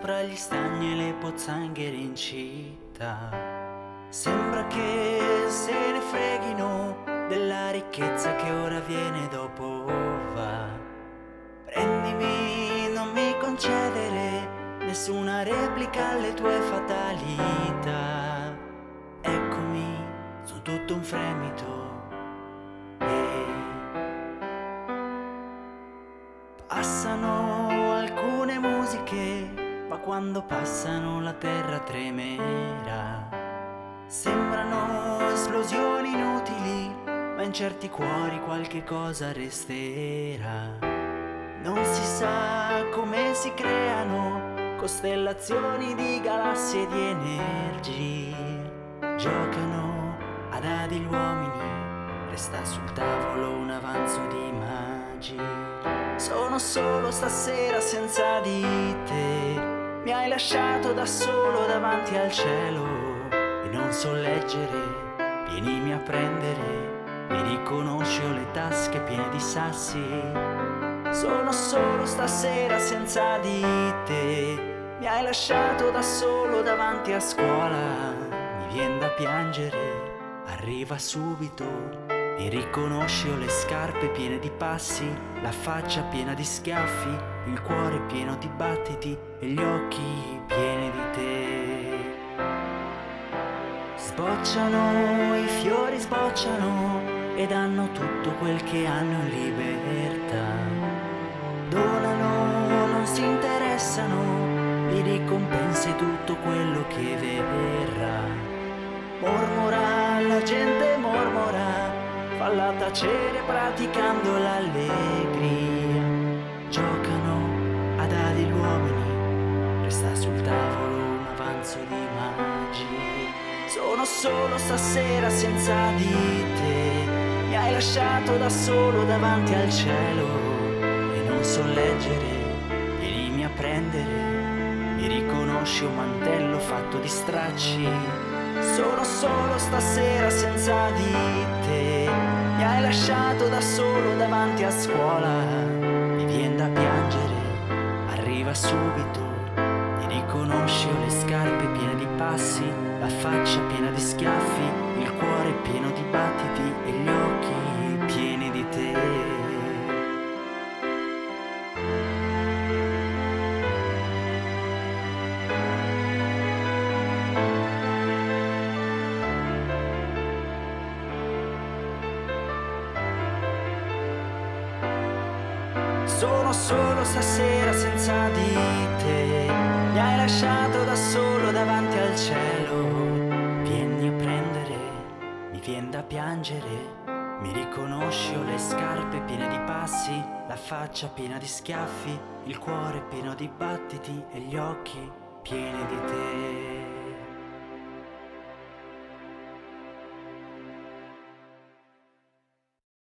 tra gli stagni e le pozzanghere in città. Sembra che se ne freghino della ricchezza che ora viene dopo va. Prendimi, non mi concedere nessuna replica alle tue fatalità. Eccomi, sono tutto un fremito. E passano quando passano la terra tremerà. Sembrano esplosioni inutili, ma in certi cuori qualche cosa resterà. Non si sa come si creano costellazioni di galassie di energie. Giocano ad dadi gli uomini, resta sul tavolo un avanzo di magie. Sono solo stasera senza di te, mi hai lasciato da solo davanti al cielo e non so leggere, vienimi a prendere mi riconosci ho le tasche piene di sassi. Sono solo stasera senza di te. Mi hai lasciato da solo davanti a scuola. Mi vien da piangere, arriva subito. Mi riconosci ho le scarpe piene di passi, la faccia piena di schiaffi, il cuore pieno di battiti e gli occhi pieni di te. Sbocciano, i fiori sbocciano e danno tutto quel che hanno in libertà. Donano, non si interessano di ricompense tutto quello che verrà. Mormora, la gente falla tacere praticando l'allegria. Giocano a dadi gli uomini, resta sul tavolo un avanzo di magia. Sono solo stasera senza di te mi hai lasciato da solo davanti al cielo e non so leggere, vienimi a prendere, mi riconosci un mantello fatto di stracci. Sono solo stasera senza di te, mi hai lasciato da solo davanti a scuola, mi vien da piangere, arriva subito, mi riconosci ho le scarpe piene di passi, la faccia piena di schiaffi, il cuore pieno di battiti Sono solo stasera senza di te, mi hai lasciato da solo davanti al cielo. Vieni a prendere, mi vien da piangere, mi riconosci ho le scarpe piene di passi, la faccia piena di schiaffi, il cuore pieno di battiti e gli occhi pieni di te.